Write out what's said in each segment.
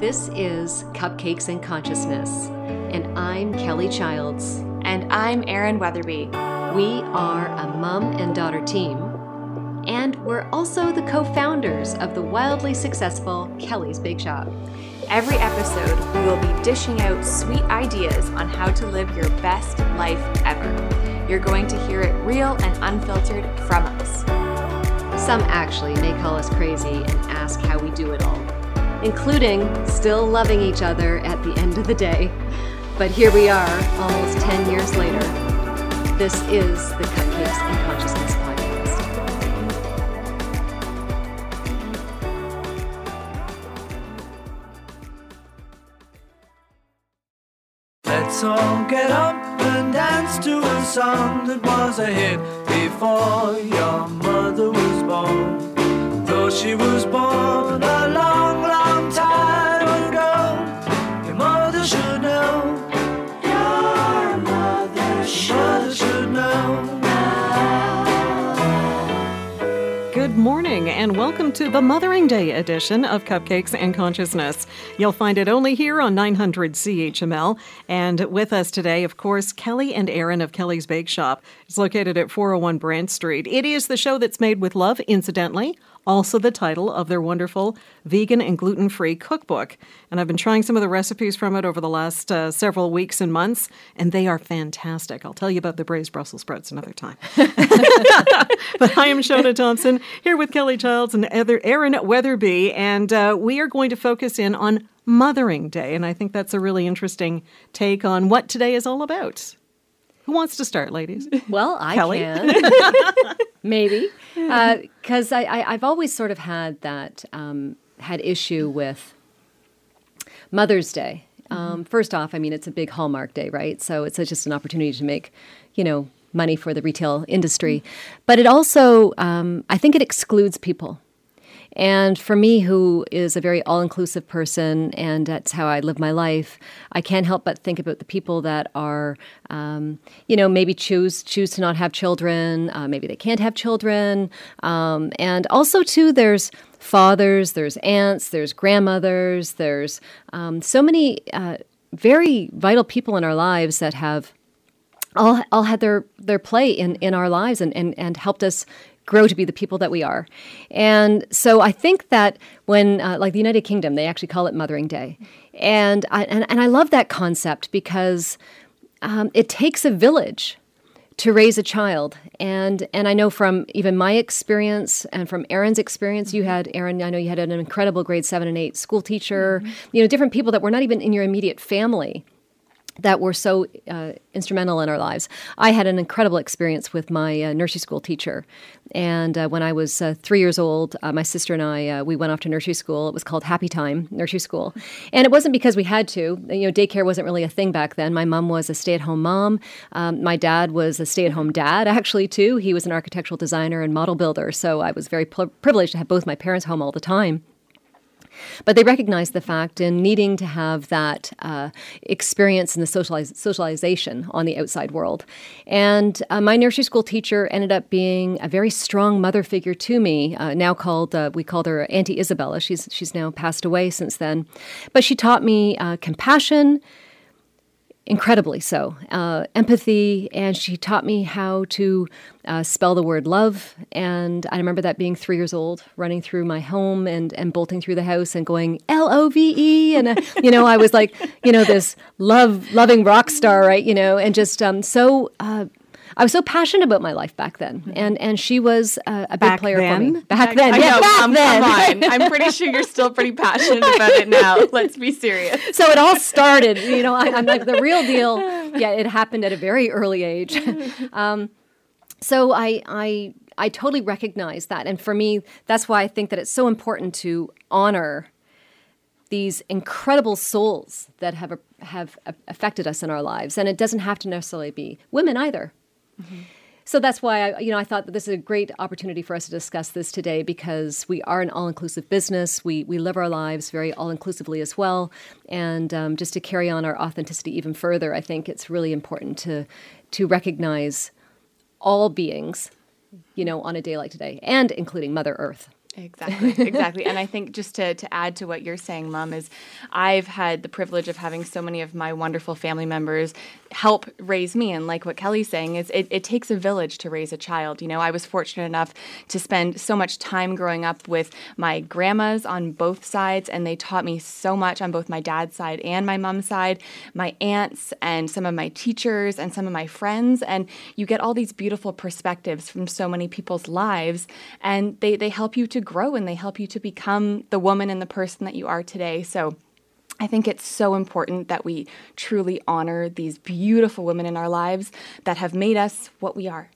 This is Cupcakes and Consciousness, and I'm Kelly Childs. And I'm Erin Weatherby. We are a mom and daughter team, and we're also the co founders of the wildly successful Kelly's Bake Shop. Every episode, we will be dishing out sweet ideas on how to live your best life ever. You're going to hear it real and unfiltered from us. Some actually may call us crazy and ask how we do it all, including still loving each other at the end of the day. But here we are, almost 10 years later. This is the Cupcakes and Consciousness Podcast. Let's all get up and dance to a song that was a hit before your mother was born. Though she was born a long, morning, and welcome to the Mothering Day edition of Cupcakes and Consciousness. You'll find it only here on 900 CHML. And with us today, of course, Kelly and Erin of Kelly's Bake Shop. It's located at 401 Brant Street. It is the show that's made with love, incidentally, also the title of their wonderful vegan and gluten free cookbook. And I've been trying some of the recipes from it over the last uh, several weeks and months, and they are fantastic. I'll tell you about the braised Brussels sprouts another time. but I am Shona Thompson here with Kelly Childs and Erin Weatherby, and uh, we are going to focus in on Mothering Day. And I think that's a really interesting take on what today is all about. Who wants to start, ladies? Well, I Kelly? can. Maybe. Because I, I, I've always sort of had that, um, had issue with Mother's Day. Um, first off, I mean, it's a big Hallmark day, right? So it's just an opportunity to make, you know, money for the retail industry. But it also, um, I think it excludes people. And for me, who is a very all inclusive person, and that's how I live my life, I can't help but think about the people that are, um, you know, maybe choose choose to not have children, uh, maybe they can't have children, um, and also too, there's fathers, there's aunts, there's grandmothers, there's um, so many uh, very vital people in our lives that have all, all had their, their play in, in our lives and, and, and helped us grow to be the people that we are. And so I think that when, uh, like the United Kingdom, they actually call it Mothering Day. And I, and, and I love that concept because um, it takes a village to raise a child and and I know from even my experience and from Erin's experience you had Erin I know you had an incredible grade 7 and 8 school teacher you know different people that were not even in your immediate family that were so uh, instrumental in our lives. I had an incredible experience with my uh, nursery school teacher, and uh, when I was uh, three years old, uh, my sister and I uh, we went off to nursery school. It was called Happy Time Nursery School, and it wasn't because we had to. You know, daycare wasn't really a thing back then. My mom was a stay-at-home mom. Um, my dad was a stay-at-home dad, actually too. He was an architectural designer and model builder, so I was very pl- privileged to have both my parents home all the time. But they recognize the fact in needing to have that uh, experience in the socialization on the outside world. And uh, my nursery school teacher ended up being a very strong mother figure to me. Uh, now called uh, we called her Auntie Isabella. She's she's now passed away since then, but she taught me uh, compassion incredibly so, uh, empathy, and she taught me how to uh, spell the word love. And I remember that being three years old, running through my home and, and bolting through the house and going L O V E, and uh, you know I was like you know this love loving rock star, right? You know, and just um, so. I was so passionate about my life back then, and and she was uh, a big Back player then? for me. Back then, I yeah, know, back um, then. come on. I'm pretty sure you're still pretty passionate about it now. Let's be serious. so it all started you know I, i'm like the real deal yeah it happened at a very early age um, so I, I i totally recognize that and for me that's why i think that it's so important to honor these incredible souls that have have affected us in our lives and it doesn't have to necessarily be women either so that's why I, you know, I thought that this is a great opportunity for us to discuss this today because we are an all-inclusive business. We we live our lives very all-inclusively as well, and um, just to carry on our authenticity even further, I think it's really important to to recognize all beings, you know, on a day like today, and including Mother Earth Exactly, exactly. and I think just to, to add to what you're saying, Mom, is I've had the privilege of having so many of my wonderful family members help raise me. And like what Kelly's saying, is it, it takes a village to raise a child. You know, I was fortunate enough to spend so much time growing up with my grandmas on both sides, and they taught me so much on both my dad's side and my mom's side, my aunts and some of my teachers and some of my friends. And you get all these beautiful perspectives from so many people's lives, and they, they help you to grow and they help you to become the woman and the person that you are today. So I think it's so important that we truly honor these beautiful women in our lives that have made us what we are.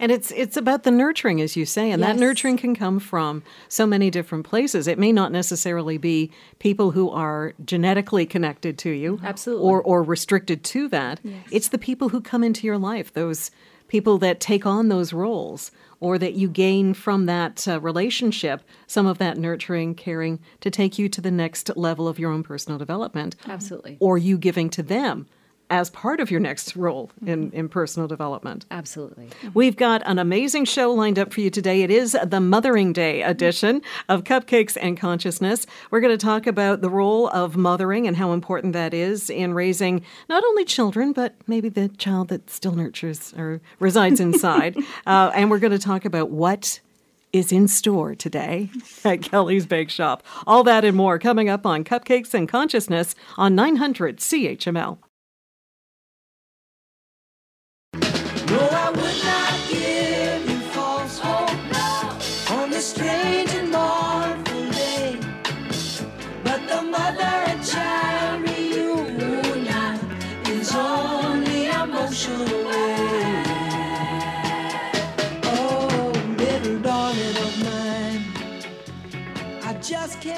And it's it's about the nurturing, as you say, and Yes. that nurturing can come from so many different places. It may not necessarily be people who are genetically connected to you, Absolutely. or or restricted to that. It's the people who come into your life, those people that take on those roles, or that you gain from that uh, relationship some of that nurturing, caring to take you to the next level of your own personal development. Absolutely. Or you giving to them as part of your next role in, in personal development. Absolutely. We've got an amazing show lined up for you today. It is the Mothering Day edition of Cupcakes and Consciousness. We're going to talk about the role of mothering and how important that is in raising not only children, but maybe the child that still nurtures or resides inside. uh, and we're going to talk about what is in store today at Kelly's Bake Shop. All that and more coming up on Cupcakes and Consciousness on 900 CHML.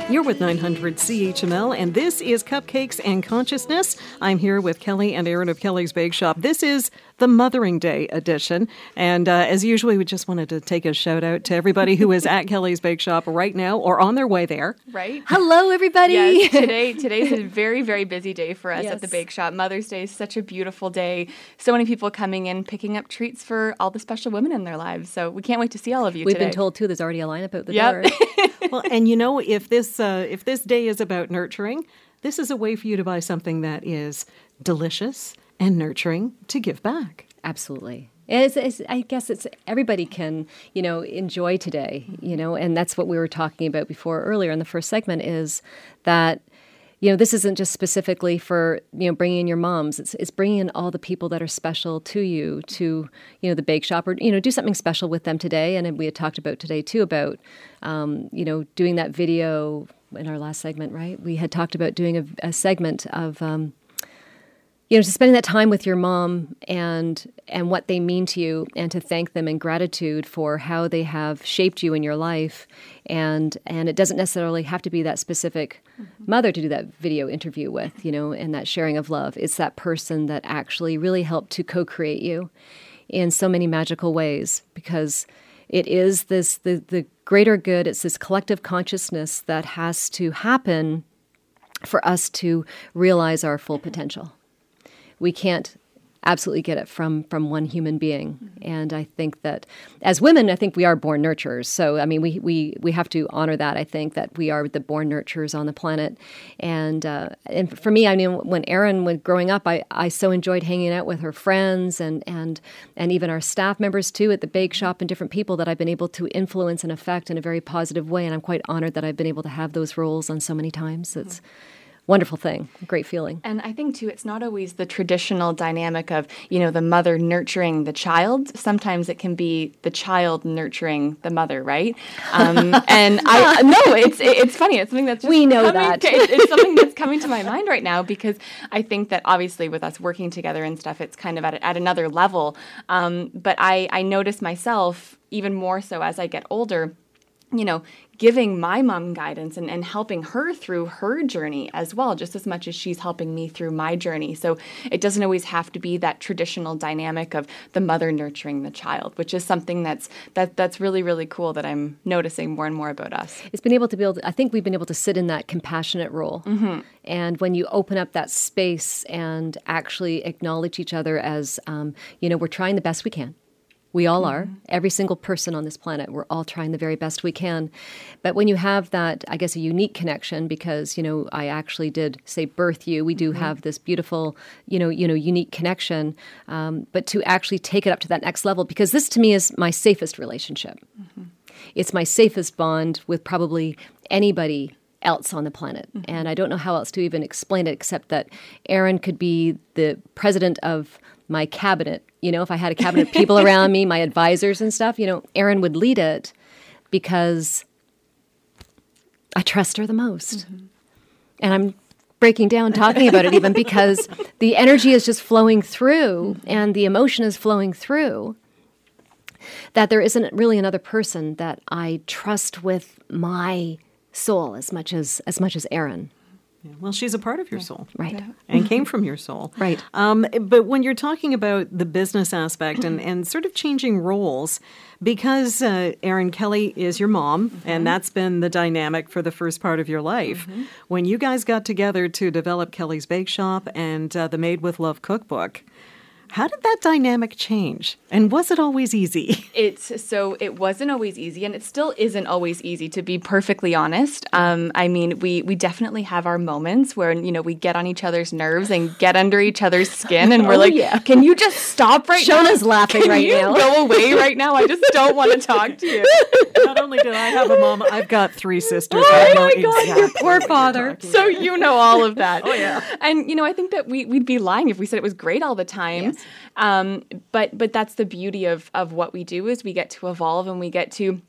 You're with 900 CHML, and this is Cupcakes and Consciousness. I'm here with Kelly and Erin of Kelly's Bake Shop. This is the Mothering Day edition. And uh, as usual, we just wanted to take a shout out to everybody who is at Kelly's Bake Shop right now or on their way there. Right? Hello, everybody. Yes, today today's a very very busy day for us at the bake shop. Mother's Day is such a beautiful day. So many people coming in picking up treats for all the special women in their lives. So we can't wait to see all of you We've today. been told too. There's already a lineup out the Yep. door. well, and you know, if this uh, if this day is about nurturing, this is a way for you to buy something that is delicious and nurturing to give back. Absolutely. It's, it's, I guess it's everybody can, you know, enjoy today, you know, and that's what we were talking about before earlier in the first segment is that, you know, this isn't just specifically for, you know, bringing in your moms. It's, it's bringing in all the people that are special to you to, you know, the bake shop or, you know, do something special with them today. And we had talked about today too about, um, you know, doing that video in our last segment, right? We had talked about doing a, a segment of, um, you know, to spending that time with your mom and and what they mean to you, and to thank them in gratitude for how they have shaped you in your life, and and it doesn't necessarily have to be that specific mm-hmm. mother to do that video interview with, you know, and that sharing of love. It's that person that actually really helped to co-create you in so many magical ways because it is this the the greater good. It's this collective consciousness that has to happen for us to realize our full potential we can't absolutely get it from from one human being. And i think that as women i think we are born nurturers. So i mean we we we have to honor that. I think that we are the born nurturers on the planet. And uh, and for me i mean when erin was growing up i i so enjoyed hanging out with her friends and and and even our staff members too at the bake shop and different people that i've been able to influence and affect in a very positive way. And i'm quite honored that i've been able to have those roles on so many times. It's a wonderful thing great feeling And I think too, it's not always the traditional dynamic of you know the mother nurturing the child. Sometimes it can be the child nurturing the mother, right? Um, and I no, it's it's funny. It's something that's just We know coming that. to- it's something that's coming to my mind right now because I think that obviously with us working together and stuff, it's kind of at, at another level. Um, but I I notice myself even more so as I get older you know, giving my mom guidance and, and helping her through her journey as well, just as much as she's helping me through my journey. So it doesn't always have to be that traditional dynamic of the mother nurturing the child, which is something that's that that's really, really cool that I'm noticing more and more about us. it's been able to build i think we've been able to sit in that compassionate role and when you open up that space and actually acknowledge each other as um, you know we're trying the best we can We all are. Mm-hmm. Every single person on this planet. We're all trying the very best we can. But when you have that, I guess, a unique connection, because you know, I actually did say birth you. We do mm-hmm. have this beautiful, you know, you know, unique connection. Um, but to actually take it up to that next level, because this to me is my safest relationship. Mm-hmm. It's my safest bond with probably anybody else on the planet. And I don't know how else to even explain it except that Erin could be the president of my cabinet. You know, if I had a cabinet of people around me, my advisors and stuff, you know, Erin would lead it because I trust her the most. Mm-hmm. And I'm breaking down talking about it even because the energy is just flowing through and the emotion is flowing through that there isn't really another person that I trust with my soul as much as as much as Erin. Well, she's a part of your soul. Right. And came from your soul. Right. Um, but when you're talking about the business aspect and, and sort of changing roles, because uh, Erin Kelly is your mom, and that's been the dynamic for the first part of your life. When you guys got together to develop Kelly's Bake Shop and uh, the Made with Love cookbook, how did that dynamic change? And was it always easy? It's so it wasn't always easy, and it still isn't always easy to be perfectly honest. Um, I mean, we we definitely have our moments where you know we get on each other's nerves and get under each other's skin, and we're Oh, like, yeah. "Can you just stop right now? Shona's laughing Can right you now." Go away right now. I just don't want to talk to you." Not only did I have a mom, I've got three sisters. Oh my God, your poor father. so you know all of that. Oh yeah. And you know, I think that we we'd be lying if we said it was great all the time. Um, but but that's the beauty of of what we do is we get to evolve and we get to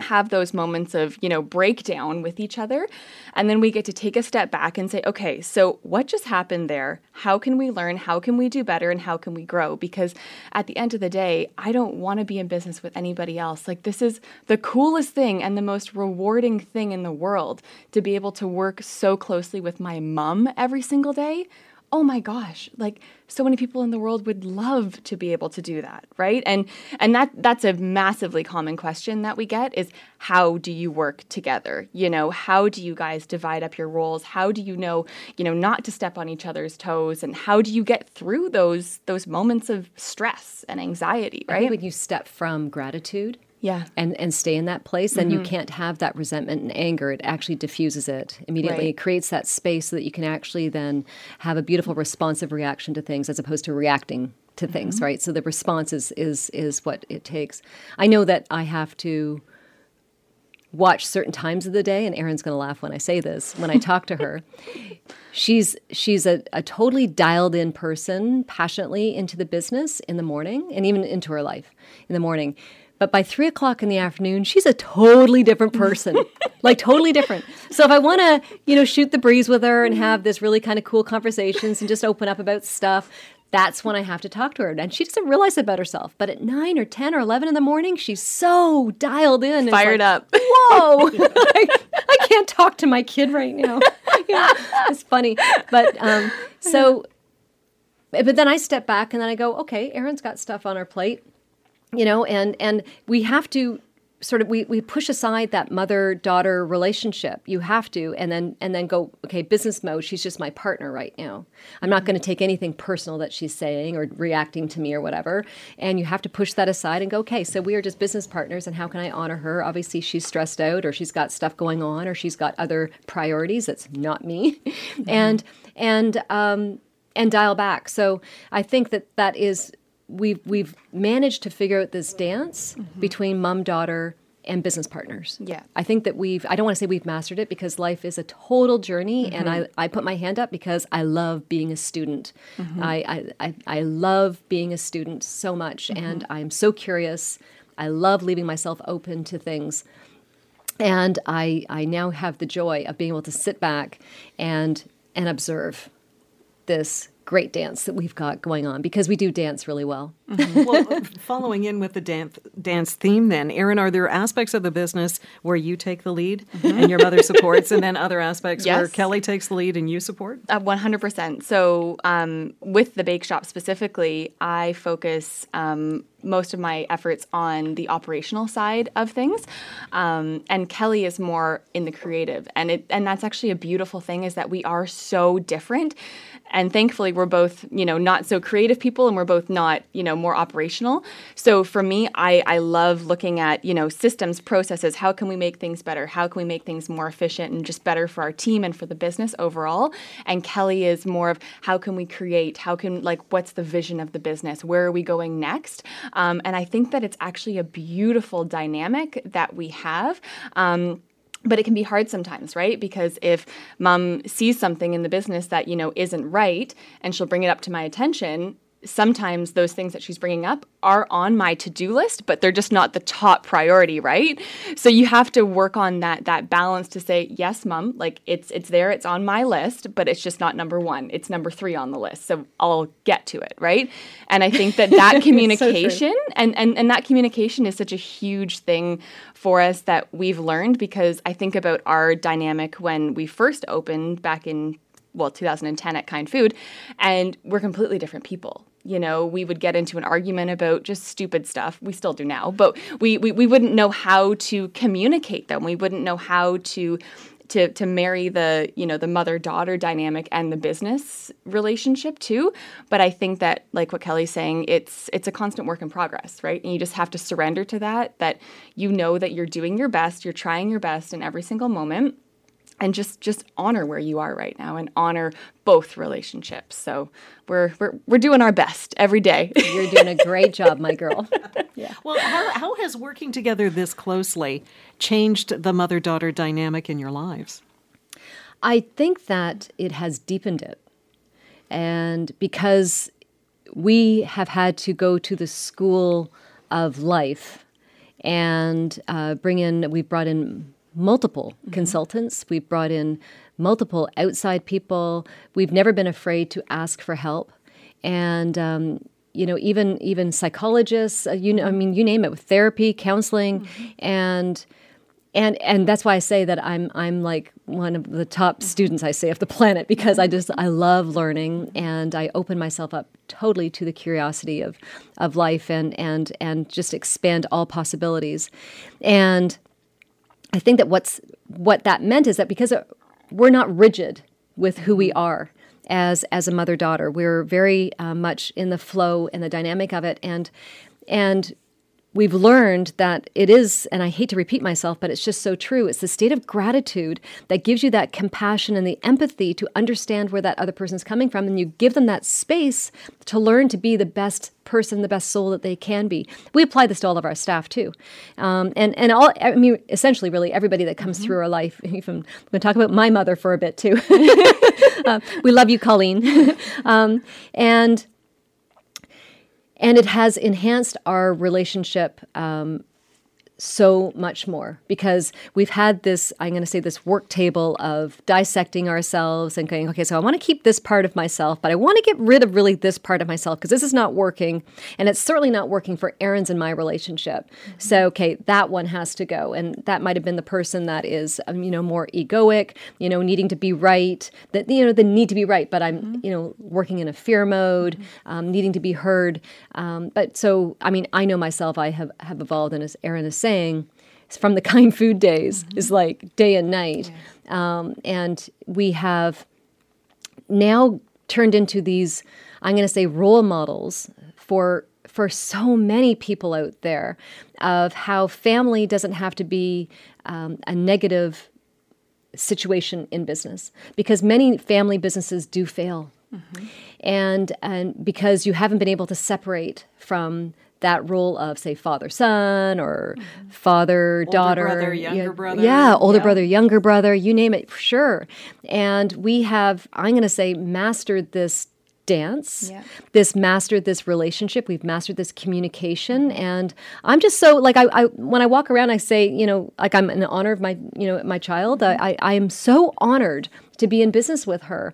have those moments of you know breakdown with each other. And then we get to take a step back and say okay so what just happened there? How can we learn? How can we do better? And how can we grow? Because at the end of the day i don't want to be in business with anybody else. Like this is the coolest thing and the most rewarding thing in the world to be able to work so closely with my mom every single day oh my gosh like so many people in the world would love to be able to do that right? And and that that's a massively common question that we get is how do you work together? You know how do you guys divide up your roles? How do you know you know not to step on each other's toes? And how do you get through those those moments of stress and anxiety right? when you step from gratitude yeah and, and stay in that place, then you mm-hmm. can't have that resentment and anger. It actually diffuses it immediately. Right. It creates that space so that you can actually then have a beautiful responsive reaction to things as opposed to reacting to things, mm-hmm. right? So the response is, is is what it takes. I know that I have to watch certain times of the day, and Erin's going to laugh when I say this. When I talk to her, she's she's a, a totally dialed in person, passionately into the business in the morning, and even into her life in the morning. But by three o'clock in the afternoon, she's a totally different person, like totally different. So if I want to, you know, shoot the breeze with her and have this really kind of cool conversations and just open up about stuff, that's when I have to talk to her. And she doesn't realize it about herself. But at nine or ten or eleven in the morning, she's so dialed in, fired like, up whoa I, I can't talk to my kid right now Yeah, it's funny but um, so but then i step back and then i go okay erin's got stuff on her plate you know and and we have to sort of we, we push aside that mother daughter relationship. You have to and then and then go okay business mode she's just my partner right now. I'm not going to take anything personal that she's saying or reacting to me or whatever. And you have to push that aside and go okay so we are just business partners and how can i honor her? Obviously she's stressed out or she's got stuff going on or she's got other priorities. That's not me. And and um and dial back. So i think that that is we've we've managed to figure out this dance mm-hmm. between mom daughter and business partners. Yeah. I think that we've I don't want to say we've mastered it because life is a total journey mm-hmm. and I, I put my hand up because I love being a student. Mm-hmm. I, I, I I love being a student so much and I'm so curious. I love leaving myself open to things. And I I now have the joy of being able to sit back and and observe this great dance that we've got going on because we do dance really well. well, uh, following in with the dance dance theme, then, Erin, are there aspects of the business where you take the lead and your mother supports, and then other aspects where Kelly takes the lead and you support? Uh, 100%. So, um, with the bake shop specifically, I focus um, most of my efforts on the operational side of things, um, and Kelly is more in the creative. And it and that's actually a beautiful thing is that we are so different. And thankfully we're both you know not so creative people and we're both not you know more operational. So for me i i love looking at you know systems processes. How can we make things better? How can we make things more efficient and just better for our team and for the business overall? And kelly is more of how can we create? How can like what's the vision of the business? Where are we going next um, and i think that it's actually a beautiful dynamic that we have. Um, but it can be hard sometimes right? Because if mom sees something in the business that you know isn't right and she'll bring it up to my attention sometimes those things that she's bringing up are on my to-do list but they're just not the top priority right? So you have to work on that that balance to say yes mom like it's it's there it's on my list but it's just not number 1 it's number 3 on the list so I'll get to it right? And I think that that communication so and, and and that communication is such a huge thing for us that we've learned because I think about our dynamic when we first opened back in well 2010 at kind food and we're completely different people. You know we would get into an argument about just stupid stuff. We still do now but we we, we wouldn't know how to communicate them. We wouldn't know how to to to marry the you know the mother daughter dynamic and the business relationship too. But i think that like what kelly's saying it's it's a constant work in progress right? And you just have to surrender to that that you know that you're doing your best you're trying your best in every single moment and just just honor where you are right now and honor both relationships. So we're we're, we're doing our best every day. You're doing a great job my girl. Yeah. Well how, how has working together this closely changed the mother-daughter dynamic in your lives? I think that it has deepened it. And because we have had to go to the school of life and uh, bring in we've brought in multiple mm-hmm. consultants. We've brought in multiple outside people. We've never been afraid to ask for help. And, um, you know, even even psychologists, uh, you know, I mean, you name it, with therapy, counseling, mm-hmm. and and and that's why I say that I'm I'm like one of the top students I say of the planet because I just I love learning and I open myself up totally to the curiosity of of life and and and just expand all possibilities, and I think that what's what that meant is that because we're not rigid with who we are as as a mother daughter, we're very uh, much in the flow and the dynamic of it, and and we've learned that it is, and I hate to repeat myself, but it's just so true. It's the state of gratitude that gives you that compassion and the empathy to understand where that other person's coming from, and you give them that space to learn to be the best person, the best soul that they can be. We apply this to all of our staff too, um, and and all. I mean, essentially, really everybody that comes mm-hmm. through our life. Even I'm going to talk about my mother for a bit too. uh, we love you, Colleen, um, and and it has enhanced our relationship um, so much more because we've had this i'm going to say this work table of dissecting ourselves and going okay so i want to keep this part of myself but i want to get rid of really this part of myself because this is not working and it's certainly not working for erin's and my relationship mm-hmm. so okay that one has to go and that might have been the person that is um, you know more egoic you know needing to be right that you know the need to be right but i'm mm-hmm. you know working in a fear mode mm-hmm. um, needing to be heard um, but so i mean i know myself i have have evolved and as erin is saying from the kind food days mm-hmm. is like day and night. Um, and we have now turned into these, I'm going to say, role models for for so many people out there of how family doesn't have to be um, a negative situation in business because many family businesses do fail. Mm-hmm. And and because you haven't been able to separate from that role of say father son or mm-hmm. father daughter older brother, younger yeah, brother yeah older yeah. brother younger brother you name it sure and we have i'm going to say mastered this dance yeah. this mastered this relationship we've mastered this communication mm-hmm. and i'm just so like I, I, when i walk around i say you know like i'm in honor of my you know my child mm-hmm. I, I am so honored to be in business with her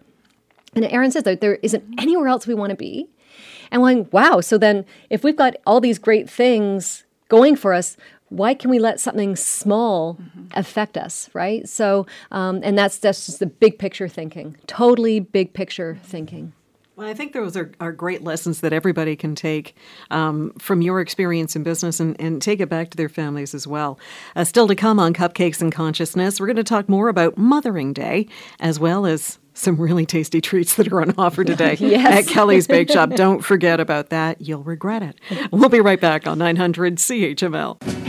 and Erin says that there isn't mm-hmm. anywhere else we want to be and we're like, wow, so then if we've got all these great things going for us, why can we let something small mm-hmm. affect us, right? So, um, and that's that's just the big picture thinking, totally big picture thinking. Well, I think those are, are great lessons that everybody can take um, from your experience in business and, and take it back to their families as well. Uh, still to come on Cupcakes and Consciousness, we're going to talk more about Mothering Day as well as some really tasty treats that are on offer today Yes. at Kelly's Bake Shop. Don't forget about that. You'll regret it. We'll be right back on 900 CHML.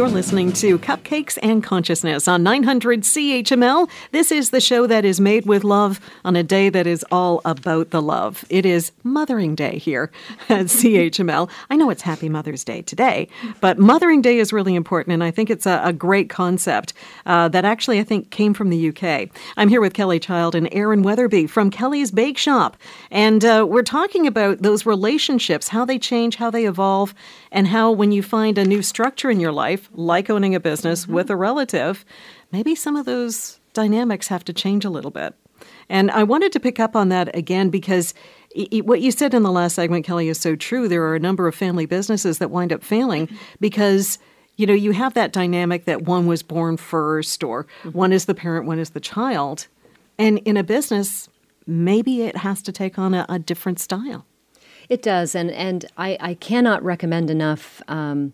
You're listening to Cupcakes and Consciousness on 900 CHML. This is the show that is made with love on a day that is all about the love. It is Mothering Day here at CHML. I know it's Happy Mother's Day today, but Mothering Day is really important, and I think it's a, a great concept uh, that actually I think came from the UK. I'm here with Kelly Child and Erin Weatherby from Kelly's Bake Shop, and uh, we're talking about those relationships, how they change, how they evolve, and how when you find a new structure in your life, like owning a business with mm-hmm. a relative, maybe some of those dynamics have to change a little bit. And I wanted to pick up on that again because what you said in the last segment, Kelly, is so true. There are a number of family businesses that wind up failing mm-hmm. because you know you have that dynamic that one was born first, or mm-hmm. one is the parent, one is the child, and in a business, maybe it has to take on a, a different style. It does, and and I, I cannot recommend enough um,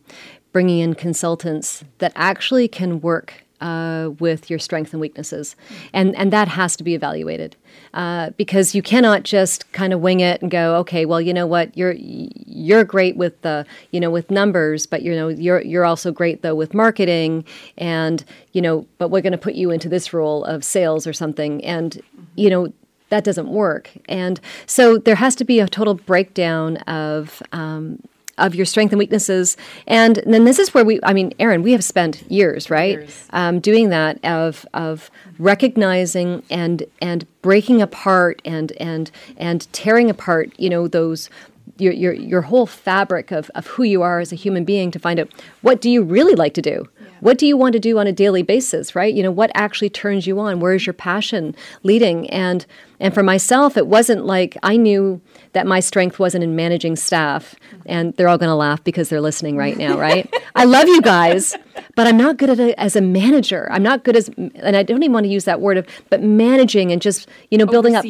bringing in consultants that actually can work uh, with your strengths and weaknesses, and and that has to be evaluated uh, because you cannot just kind of wing it and go, okay, well, you know what, you're you're great with the you know with numbers, but you know you're you're also great though with marketing, and you know, but we're going to put you into this role of sales or something, and you know that doesn't work. And so there has to be a total breakdown of um, of your strengths and weaknesses. And then this is where we, I mean, Erin, we have spent years, right, Years. Um, doing that of of recognizing and and breaking apart and and and tearing apart, you know, those. Your, your, your whole fabric of, of who you are as a human being to find out what do you really like to do? What do you want to do on a daily basis right? You know what actually turns you on? Where is your passion leading? And and for myself it wasn't like i knew that my strength wasn't in managing staff and they're all going to laugh because they're listening right now right? I love you guys but i'm not good at it as a manager. I'm not good as and i don't even want to use that word of but managing and just you know building up.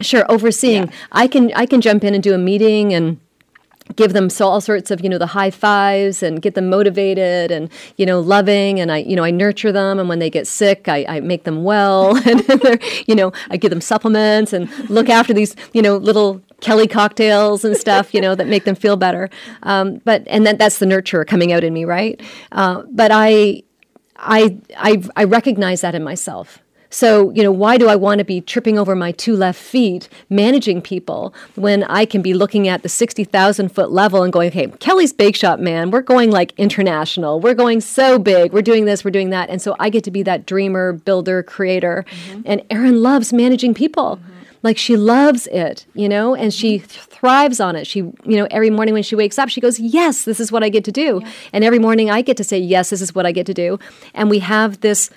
Sure, overseeing. Yeah. I can I can jump in and do a meeting and give them so all sorts of you know the high fives and get them motivated and you know loving and I you know I nurture them and when they get sick I, I make them well and they're, you know I give them supplements and look after these you know little Kelly cocktails and stuff you know that make them feel better um, but and then that's the nurturer coming out in me right uh, but I I, I I recognize that in myself. So, you know, why do I want to be tripping over my two left feet managing people when I can be looking at the 60,000 foot level and going, okay, Kelly's Bake Shop, man, we're going like international. We're going so big. We're doing this, we're doing that. And so I get to be that dreamer, builder, creator. Mm-hmm. And Erin loves managing people. Mm-hmm. Like she loves it, you know, and she mm-hmm. th- thrives on it. She, you know, every morning when she wakes up, she goes, Yes, this is what I get to do. And every morning I get to say, Yes, this is what I get to do. And we have this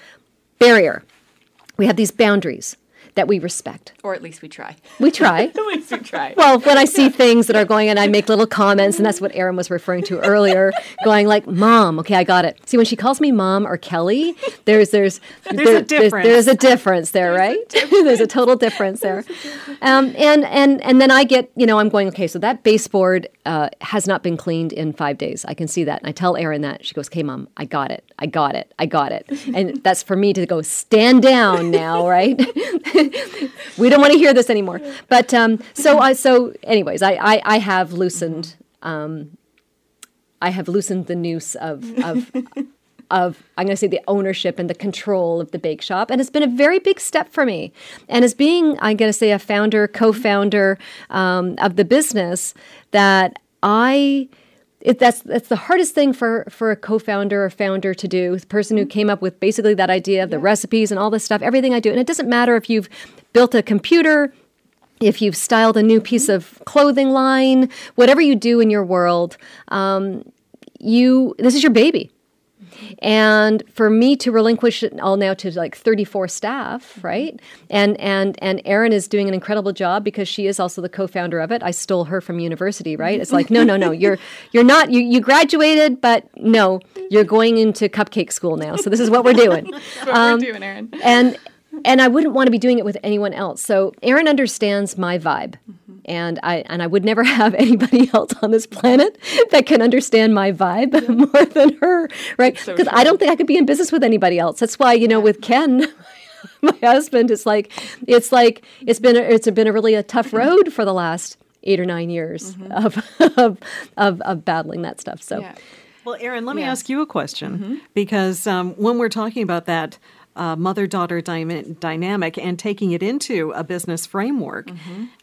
barrier, we have these boundaries that we respect. Or at least we try. We try. At least we try. Well, when I see things that are going and I make little comments, and that's what Erin was referring to earlier, going like, "Mom, okay, I got it." See, when she calls me Mom or Kelly, there's there's There's a difference. there's a difference there, right? there's a total difference there. Um, and and and then I get, you know, I'm going, okay, so that baseboard uh, has not been cleaned in five days. I can see that, and I tell Erin that. She goes, "Okay, Mom, I got it. I got it. I got it." And that's for me to go stand down now, right? we don't want to hear this anymore. But um, so I so anyways, I I, I have loosened um, I have loosened the noose of of of I'm going to say the ownership and the control of the bake shop, and it's been a very big step for me. And as being I'm going to say a founder, co-founder um, of the business, that I it, that's that's the hardest thing for for a co-founder or founder to do. The person who came up with basically that idea of the recipes and all this stuff, everything I do, and it doesn't matter if you've built a computer, if you've styled a new piece of clothing line, whatever you do in your world, um, you this is your baby. And for me to relinquish it all now to like 34 staff, mm-hmm. right? And and and Erin is doing an incredible job because she is also the co-founder of it. I stole her from university, right? It's like no, no, no, you're you're not you you graduated, but no, you're going into cupcake school now. So this is what we're doing. What we're um, doing, Erin. and and I wouldn't want to be doing it with anyone else. So Erin understands my vibe. Mm-hmm. And I and I would never have anybody else on this planet that can understand my vibe more than her, right? so Because I don't think I could be in business with anybody else. That's why you know with Ken, my husband, it's like it's like it's been a, it's been a really a tough road for the last eight or nine years of, of of of battling that stuff. So Yeah. Well, Erin, let me ask you a question because um, when we're talking about that uh, mother daughter dyma- dynamic and taking it into a business framework,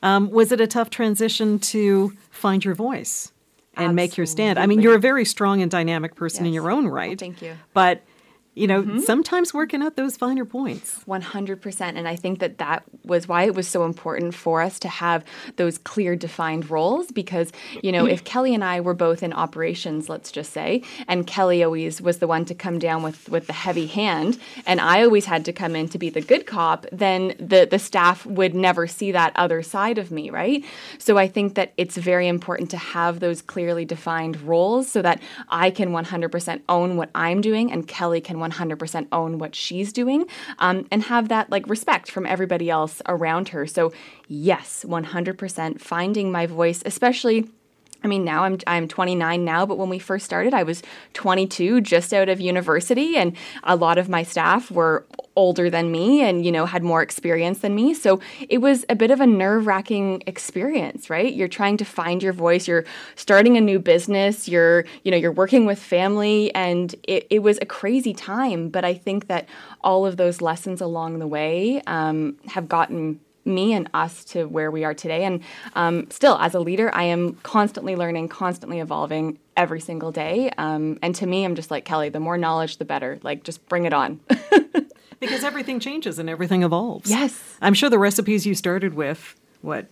um, was it a tough transition to find your voice and make your stand? I mean, you're a very strong and dynamic person in your own right. thank you. But, you know, mm-hmm. sometimes working out those finer points. 100%. And I think that that was why it was so important for us to have those clear, defined roles. Because, you know, if Kelly and I were both in operations, let's just say, and Kelly always was the one to come down with, with the heavy hand, and I always had to come in to be the good cop, then the, the staff would never see that other side of me, right? So I think that it's very important to have those clearly defined roles so that I can 100% own what I'm doing and Kelly can 100% own what she's doing um, and have that like respect from everybody else around her. So, yes, 100% finding my voice, especially. I mean, now I'm I'm 29 now, but when we first started, I was 22, just out of university, and a lot of my staff were older than me and you know had more experience than me. So it was a bit of a nerve-wracking experience, right? You're trying to find your voice. You're starting a new business. You're you know you're working with family, and it, it was a crazy time. But I think that all of those lessons along the way um, have gotten me and us to where we are today. And um, still, as a leader, I am constantly learning, constantly evolving every single day. Um, and to me, I'm just like, Kelly, the more knowledge, the better. Like, just bring it on. Because everything changes and everything evolves. Yes. I'm sure the recipes you started with, what,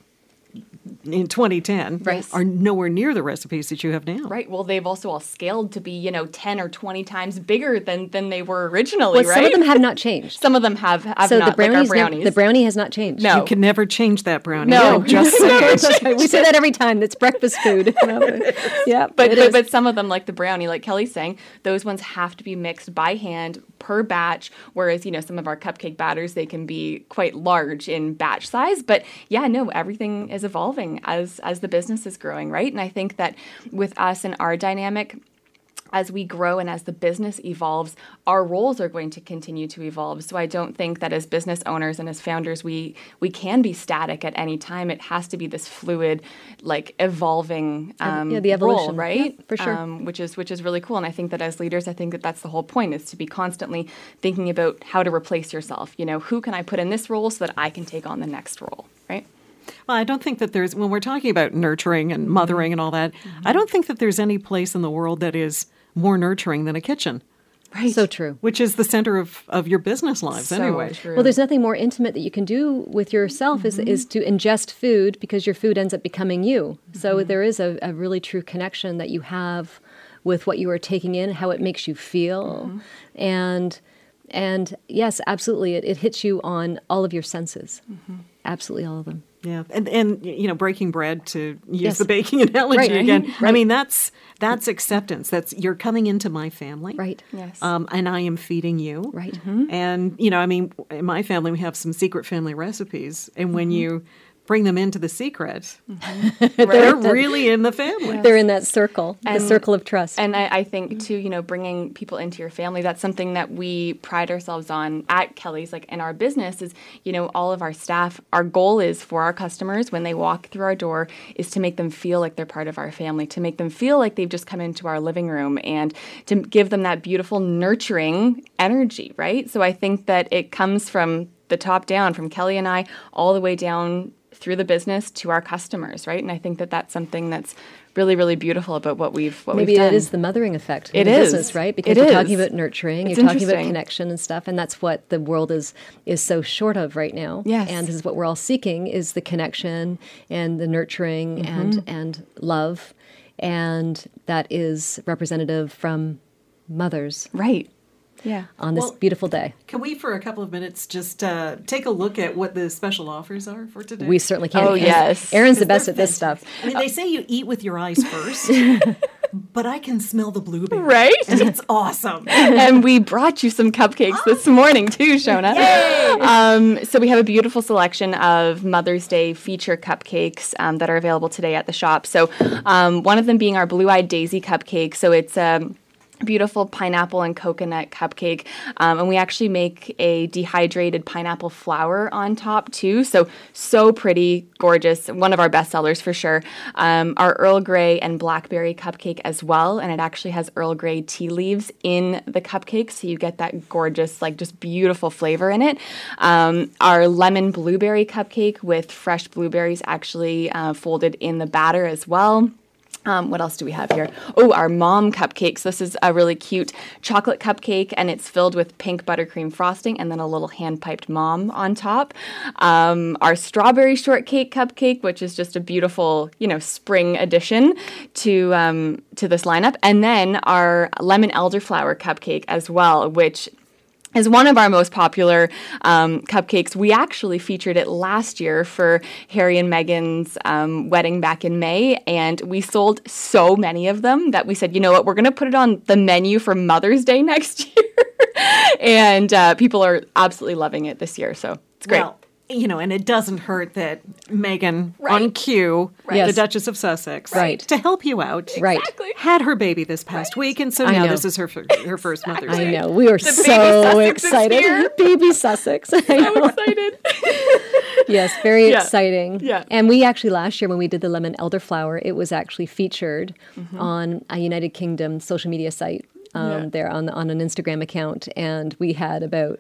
in 2010, Right. are nowhere near the recipes that you have now. right. Well, they've also all scaled to be, you know, 10 or 20 times bigger than, than they were originally, well, right? some of them have not changed. Some of them have, have so not, the brownies, like our nev- brownies. the brownie has not changed. No. You can never change that brownie. No. I'm just saying. We say that every time. It's breakfast food. yeah, but, but, but some of them like the brownie like kelly's saying those ones have to be mixed by hand per batch whereas you know some of our cupcake batters they can be quite large in batch size but yeah no everything is evolving as as the business is growing right and i think that with us and our dynamic as we grow and as the business evolves, our roles are going to continue to evolve. So I don't think that as business owners and as founders, we we can be static at any time. It has to be this fluid, like evolving um, yeah, the role, evolution. right? Yeah, for sure. Um, which is which is really cool. And I think that as leaders, I think that that's the whole point is to be constantly thinking about how to replace yourself. You know, who can I put in this role so that I can take on the next role? Well, I don't think that there's, when we're talking about nurturing and mothering and all that, Mm-hmm. I don't think that there's any place in the world that is more nurturing than a kitchen, Right. so true. which is the center of, of your business lives So anyway. true. Well, there's nothing more intimate that you can do with yourself is, is to ingest food because your food ends up becoming you. So there is a, a really true connection that you have with what you are taking in, how it makes you feel, and and yes, absolutely, it, it hits you on all of your senses, absolutely all of them. Yeah, and and you know, breaking bread to use Yes. the baking analogy Right. again. I mean, that's that's acceptance. That's you're coming into my family, Right. Yes. Um, and I am feeding you, Right. And you know, I mean, in my family, we have some secret family recipes, and when Mm-hmm. you bring them into the secret, mm-hmm. they're really in the family. They're in that circle, the circle of trust. And I, I think too, you know, bringing people into your family, that's something that we pride ourselves on at Kelly's, like in our business is, you know, all of our staff, our goal is for our customers when they walk through our door is to make them feel like they're part of our family, to make them feel like they've just come into our living room and to give them that beautiful nurturing energy, right? So I think that it comes from the top down, from Kelly and I, all the way down through the business to our customers, right? And I think that that's something that's really, really beautiful about what we've what Maybe we've done. it is the mothering effect. It the is. business, right? Because It you're talking about nurturing, It's you're talking about connection and stuff, and that's what the world is is so short of right now. Yes. and this is what we're all seeking: is the connection and the nurturing Mm-hmm. and and love, and that is representative from mothers Right. Yeah. on this Well- beautiful day. Can we, for a couple of minutes, just uh, take a look at what the special offers are for today? We certainly can. Oh, Erin- yes. Erin's the best at this stuff. I mean, they say you eat with your eyes first, but I can smell the blueberry. Right? And it's awesome. and we brought you some cupcakes this morning too, Shona. Um, so we have a beautiful selection of Mother's Day feature cupcakes um, that are available today at the shop. So um, one of them being our Blue Eyed Daisy cupcake. So it's um, beautiful pineapple and coconut cupcake. Um, and we actually make a dehydrated pineapple flower on top too. So so pretty gorgeous. One of our best sellers for sure. Um, our earl grey and blackberry cupcake as well. And it actually has earl grey tea leaves in the cupcake. So you get that gorgeous like just beautiful flavor in it. Um, our lemon blueberry cupcake with fresh blueberries actually uh, folded in the batter as well um, what else do we have here? Oh, our mom cupcakes. This is a really cute chocolate cupcake, and it's filled with pink buttercream frosting and then a little hand piped mom on top. Um, our strawberry shortcake cupcake, which is just a beautiful, you know, spring addition to um, to this lineup, and then our lemon elderflower cupcake as well, which is one of our most popular um, cupcakes. We actually featured it last year for Harry and Meghan's um, wedding back in May, and we sold so many of them that we said, you know what, we're going to put it on the menu for Mother's Day next year. and uh, people are absolutely loving it this year, so it's great. Well, you know, and it doesn't hurt that Meghan on Right. cue, Yes. the Duchess of Sussex, Right. to help you out, Right. had her baby this past week, and so I now know. this is her fir- her first Mother's I Day. know. We were baby so Sussex excited. baby Sussex. I I'm know. excited. yes, very Yeah. exciting. Yeah. And we actually last year when we did the lemon elderflower, it was actually featured Mm-hmm. on a United Kingdom social media site um, Yeah. there on on an Instagram account, and we had about.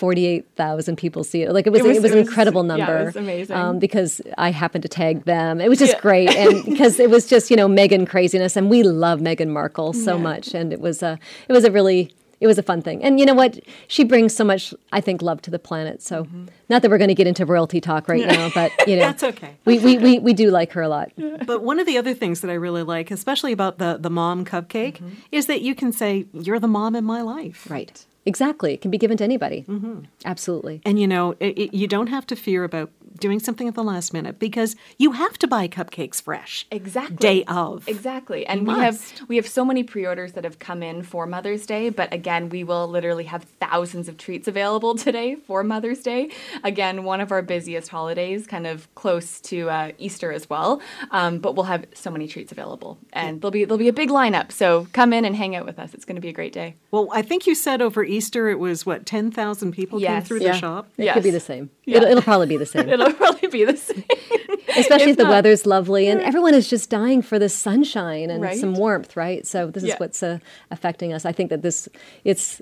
48,000 people see it. Like it was, It was- it was it an was- incredible yeah, it number. was amazing. Um, because I happened to tag them. It was just Yeah. great. And because it was just, you know, Meghan craziness. And we love Meghan Markle so Yeah. much. And it was a, it was a really, it was a fun thing. And you know what? She brings so much, I think, love to the planet. So Mm-hmm. not that we're going to get into royalty talk right now, but you know, That's okay. We, we, we, we do like her a lot. But one of the other things that I really like, especially about the the mom cupcake, Mm-hmm. is that you can say you're the mom in my life. Right. Exactly. It can be given to anybody. Mm-hmm. Absolutely. And you know, it, it, you don't have to fear about doing something at the last minute because you have to buy cupcakes fresh. Exactly. Day of. Exactly. And You we have we have so many pre-orders that have come in for Mother's Day, but again, we will literally have thousands of treats available today for Mother's Day. Again, one of our busiest holidays, kind of close to uh, Easter as well. Um, but we'll have so many treats available, and there'll be there'll be a big lineup. So come in and hang out with us. It's going to be a great day. Well, I think you said over Easter it was what ten thousand people came through Yeah. the shop. It could be the same. Yeah. It'll, it'll probably be the same. It'll probably be the same. Especially if, if the not- weather's lovely and everyone is just dying for the sunshine and some warmth, right? So this Yeah. is what's uh, affecting us. I think that this, it's,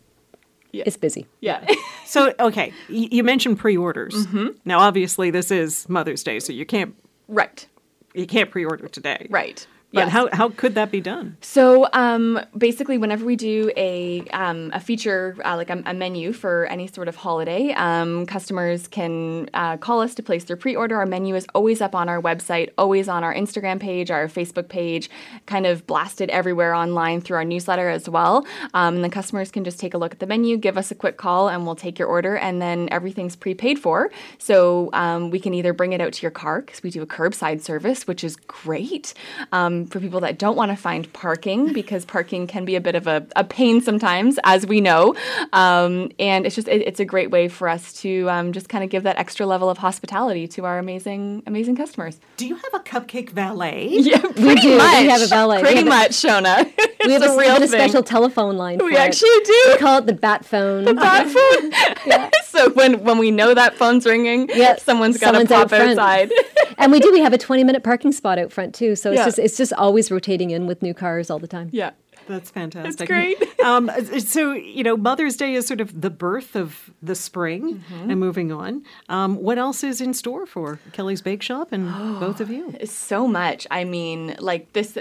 Yeah. it's busy. yeah. So, okay, y- you mentioned pre-orders. Mm-hmm. Now, obviously, this is Mother's Day, so you can't right. you can't pre-order today. Right. But Yes. how how could that be done? So um, basically, whenever we do a um, a feature uh, like a, a menu for any sort of holiday, um, customers can uh, call us to place their pre-order. Our menu is always up on our website, always on our Instagram page, our Facebook page, kind of blasted everywhere online through our newsletter as well. Um, and the customers can just take a look at the menu, give us a quick call, and we'll take your order. And then everything's prepaid for, so um, we can either bring it out to your car because we do a curbside service, which is great. Um, for people that don't want to find parking because parking can be a bit of a, a pain sometimes, as we know. Um, and it's just it, it's a great way for us to um, just kind of give that extra level of hospitality to our amazing amazing customers. Do you have a cupcake valet? Yeah, pretty do. We have a valet. Pretty have a- much, Shona. We have it's a, a we real have a special telephone line. We for it. actually do. We call it the bat phone. The bat phone. so when when we know that phone's ringing, Yeah, someone's got to someone's out pop outside. and we do. We have a 20 minute parking spot out front too. So it's Yeah. just it's just always rotating in with new cars all the time. yeah. That's fantastic. great. um, so, you know, Mother's Day is sort of the birth of the spring Mm-hmm. and moving on. Um, what else is in store for Kelly's Bake Shop and both of you? so much. I mean, like this.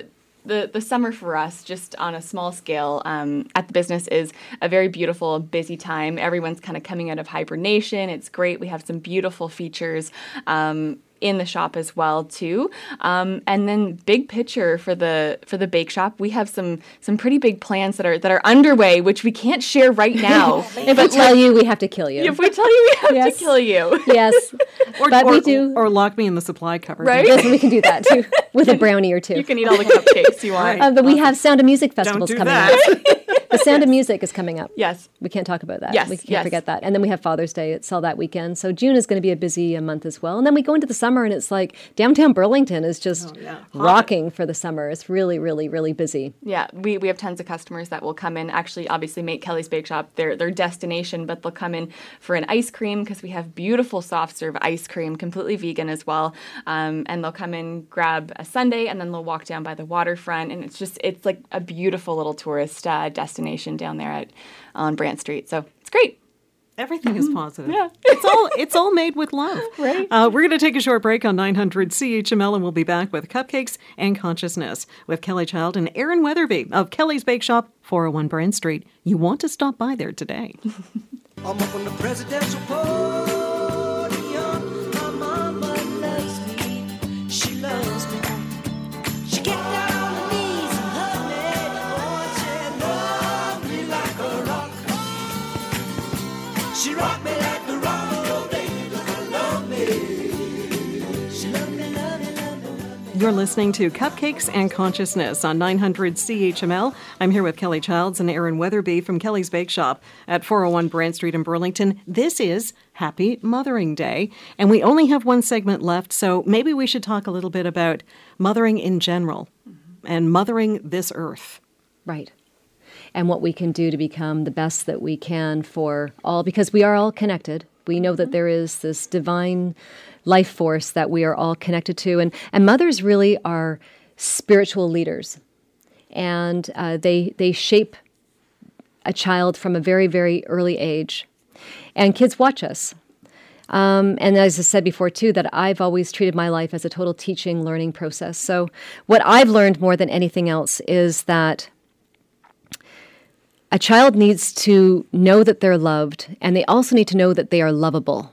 The, the summer for us, just on a small scale, um, at the business is a very beautiful, busy time. Everyone's kind of coming out of hibernation. It's great. We have some beautiful features. Um, in the shop as well too. Um, and then big picture for the for the bake shop, we have some some pretty big plans that are that are underway, which we can't share right now. If we tell you, we have to kill you. if we tell you, we have Yes. to kill you. yes, Or, but or, we do. or lock me in the supply cupboard. Right? yes, we can do that too with a brownie or two. You can eat all the cupcakes you want. Uh, but we have Sound of Music Don't festivals do coming that. up. The Sound of Music is coming up. Yes. We can't talk about that. Yes, we can't yes. forget that. And then we have Father's Day. It's all that weekend. So June is going to be a busy uh, month as well. And then we go into the summer, and it's like downtown Burlington is just Oh, yeah. Rocking for the summer. It's really, really, really busy. Yeah, we, we have tons of customers that will come in. Actually, obviously, make Kelly's Bake Shop their their destination, but they'll come in for an ice cream because we have beautiful soft serve ice cream, completely vegan as well. Um, and they'll come in, grab a sundae, and then they'll walk down by the waterfront, and it's just it's like a beautiful little tourist uh, destination down there at on Brant Street. So it's great. Everything is positive. Yeah. it's all it's all made with love. Right. Uh, we're going to take a short break on 900 CHML, and we'll be back with cupcakes and consciousness with Kelly Child and Erin Weatherby of Kelly's Bake Shop, 401 Brant Street. You want to stop by there today. You're listening to Cupcakes and Consciousness on 900 CHML. I'm here with Kelly Childs and Erin Weatherby from Kelly's Bake Shop at 401 Brant Street in Burlington. This is Happy Mothering Day, and we only have one segment left, so maybe we should talk a little bit about mothering in general and mothering this earth. Right. And what we can do to become the best that we can for all, because we are all connected. We know that there is this divine life force that we are all connected to. And, and mothers really are spiritual leaders. And uh, they, they shape a child from a very, very early age. And kids watch us. Um, and as I said before, too, that I've always treated my life as a total teaching, learning process. So, what I've learned more than anything else is that a child needs to know that they're loved, and they also need to know that they are lovable.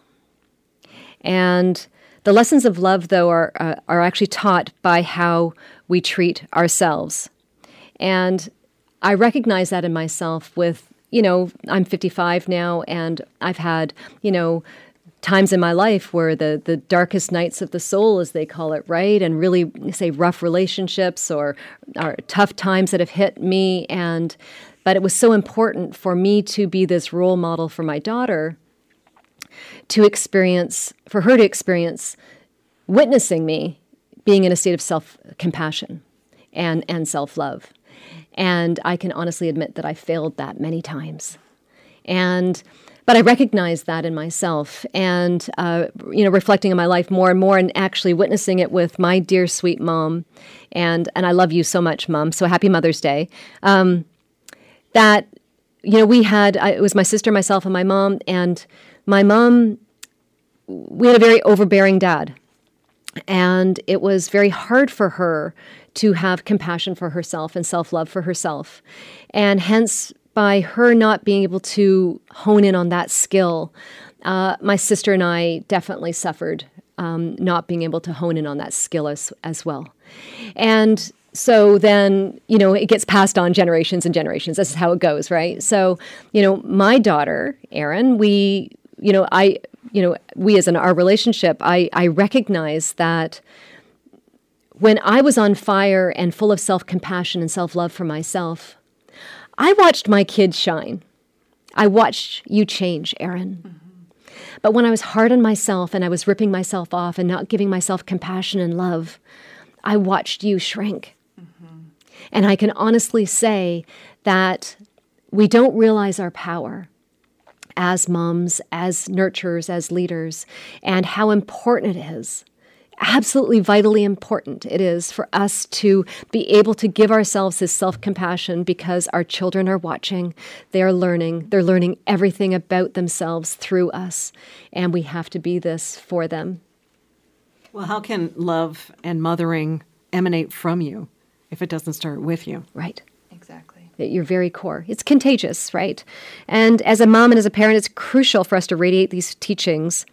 And the lessons of love, though, are, uh, are actually taught by how we treat ourselves. And I recognize that in myself with, you know, I'm 55 now, and I've had, you know, times in my life where the, the darkest nights of the soul, as they call it, right? And really, say, rough relationships or, or tough times that have hit me. And, but it was so important for me to be this role model for my daughter to experience, for her to experience witnessing me being in a state of self compassion and, and self love. And I can honestly admit that I failed that many times. And but I recognize that in myself, and uh, you know, reflecting on my life more and more, and actually witnessing it with my dear sweet mom, and and I love you so much, mom. So happy Mother's Day. Um, that you know, we had I, it was my sister, myself, and my mom, and my mom. We had a very overbearing dad, and it was very hard for her to have compassion for herself and self love for herself. And hence, by her not being able to hone in on that skill, uh, my sister and I definitely suffered um, not being able to hone in on that skill as, as well. And so then, you know, it gets passed on generations and generations. This is how it goes, right? So, you know, my daughter, Erin, we, you know, I, you know, we as in our relationship, I, I recognize that when I was on fire and full of self compassion and self love for myself, I watched my kids shine. I watched you change, Erin. Mm-hmm. But when I was hard on myself and I was ripping myself off and not giving myself compassion and love, I watched you shrink. And I can honestly say that we don't realize our power as moms, as nurturers, as leaders, and how important it is absolutely vitally important it is for us to be able to give ourselves this self compassion because our children are watching, they are learning, they're learning everything about themselves through us, and we have to be this for them. Well, how can love and mothering emanate from you if it doesn't start with you? Right. Exactly. At your very core. It's contagious, right? And as a mom and as a parent, it's crucial for us to radiate these teachings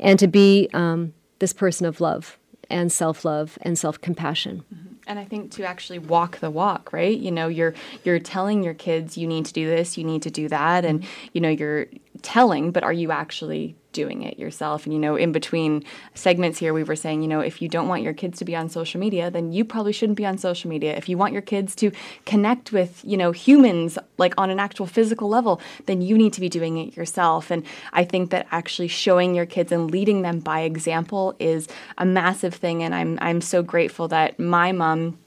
and to be um, this person of love and self love and self compassion. And I think to actually walk the walk, right? You know, you're you're telling your kids you need to do this, you need to do that, and you know you're telling, but are you actually doing it yourself? And you know, in between segments here, we were saying, you know, if you don't want your kids to be on social media, then you probably shouldn't be on social media. If you want your kids to connect with, you know, humans like on an actual physical level, then you need to be doing it yourself. And I think that actually showing your kids and leading them by example is a massive thing. And I'm I'm so grateful that my mom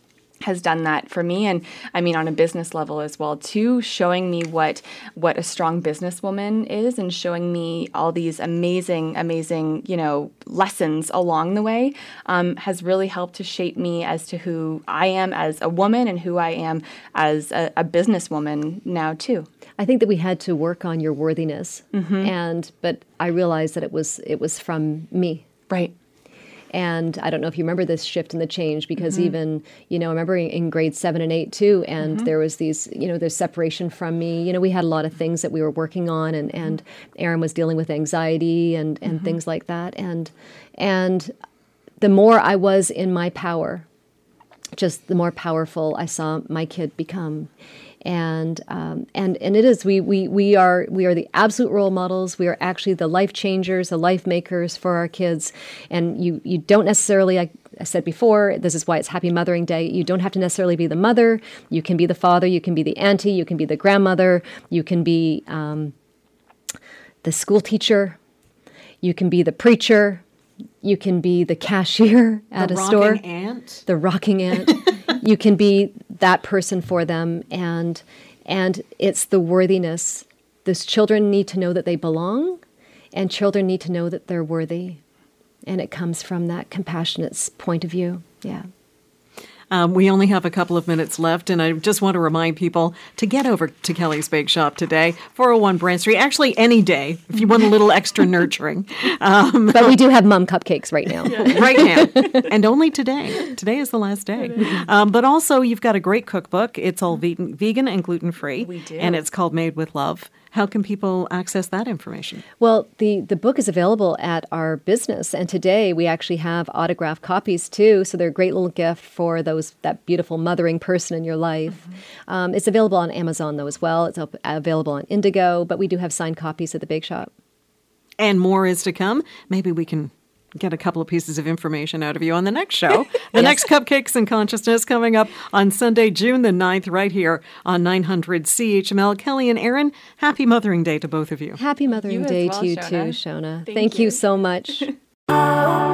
has done that for me and i mean on a business level as well too showing me what what a strong businesswoman is and showing me all these amazing amazing you know lessons along the way um, has really helped to shape me as to who i am as a woman and who i am as a, a businesswoman now too. I think that we had to work on your worthiness, and but I realized that it was it was from me. right And I don't know if you remember this shift and the change because mm-hmm. even, you know, I remember in, grade seven and eight too, and mm-hmm. there was these, you know, there's separation from me. You know, we had a lot of things that we were working on and, and mm-hmm. Erin was dealing with anxiety and, and things like that. And and the more I was in my power, just the more powerful I saw my kid become. And um, and and it is we we we are we are the absolute role models. We are actually the life changers, the life makers for our kids. And you you don't necessarily like I said before, this is why it's Happy Mothering Day. You don't have to necessarily be the mother. You can be the father. You can be the auntie. You can be the grandmother. You can be um, the school teacher. You can be the preacher. You can be the cashier at the a rocking store ant. the rocking ant. you can be that person for them, and and it's the worthiness. Those children need to know that they belong, and children need to know that they're worthy, and it comes from that compassionate point of view. Yeah. Um, we only have a couple of minutes left, and I just want to remind people to get over to Kelly's Bake Shop today, 401 Brant Street. Actually, any day if you want a little extra nurturing. Um, But we do have mum cupcakes right now. right now, and only today. Today is the last day. Um, but also, you've got a great cookbook. It's all vegan, vegan and gluten free, We do. and it's called Made with Love. How can people access that information? Well, the, the book is available at our business, and today we actually have autographed copies too. So they're a great little gift for those that beautiful mothering person in your life. Um, it's available on Amazon though as well. It's available on Indigo, but we do have signed copies at the Bake Shop. And more is to come. Maybe we can get a couple of pieces of information out of you on the next show. The next Cupcakes and Consciousness coming up on Sunday, June the 9th, right here on 900 CHML. Kelly and Erin, happy Mothering Day to both of you. Happy Mothering You Day well, to you Shona. too, Shona. Thank Thank you you. so much.